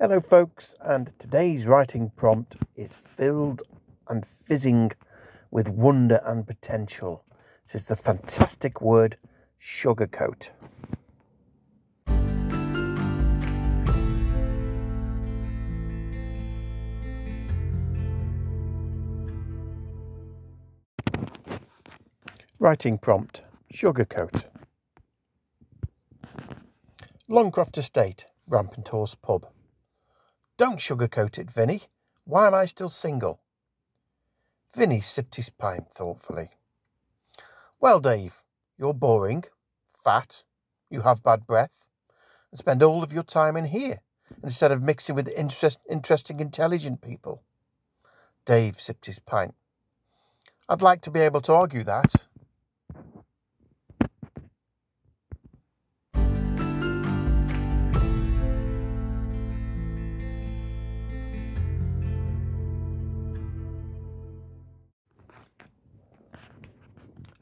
Hello, folks, and today's writing prompt is filled and fizzing with wonder and potential. This is the fantastic word sugarcoat. Writing prompt Sugarcoat. Longcroft Estate, Rampant Horse Pub. Don't sugarcoat it, Vinny. Why am I still single? Vinny sipped his pint thoughtfully. Well, Dave, you're boring, fat, you have bad breath, and spend all of your time in here instead of mixing with interest, interesting, intelligent people. Dave sipped his pint. I'd like to be able to argue that.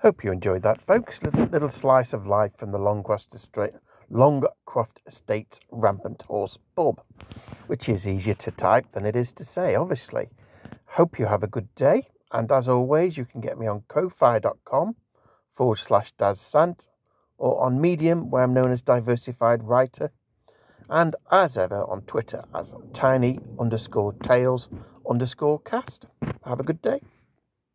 Hope you enjoyed that, folks. Little, little slice of life from the Longcroft Estate, Longcroft Estates Rampant Horse Pub, which is easier to type than it is to say, obviously. Hope you have a good day, and as always, you can get me on ko-fi.com forward slash dazsant or on Medium, where I'm known as Diversified Writer, and as ever on Twitter as tiny underscore tales underscore cast. Have a good day.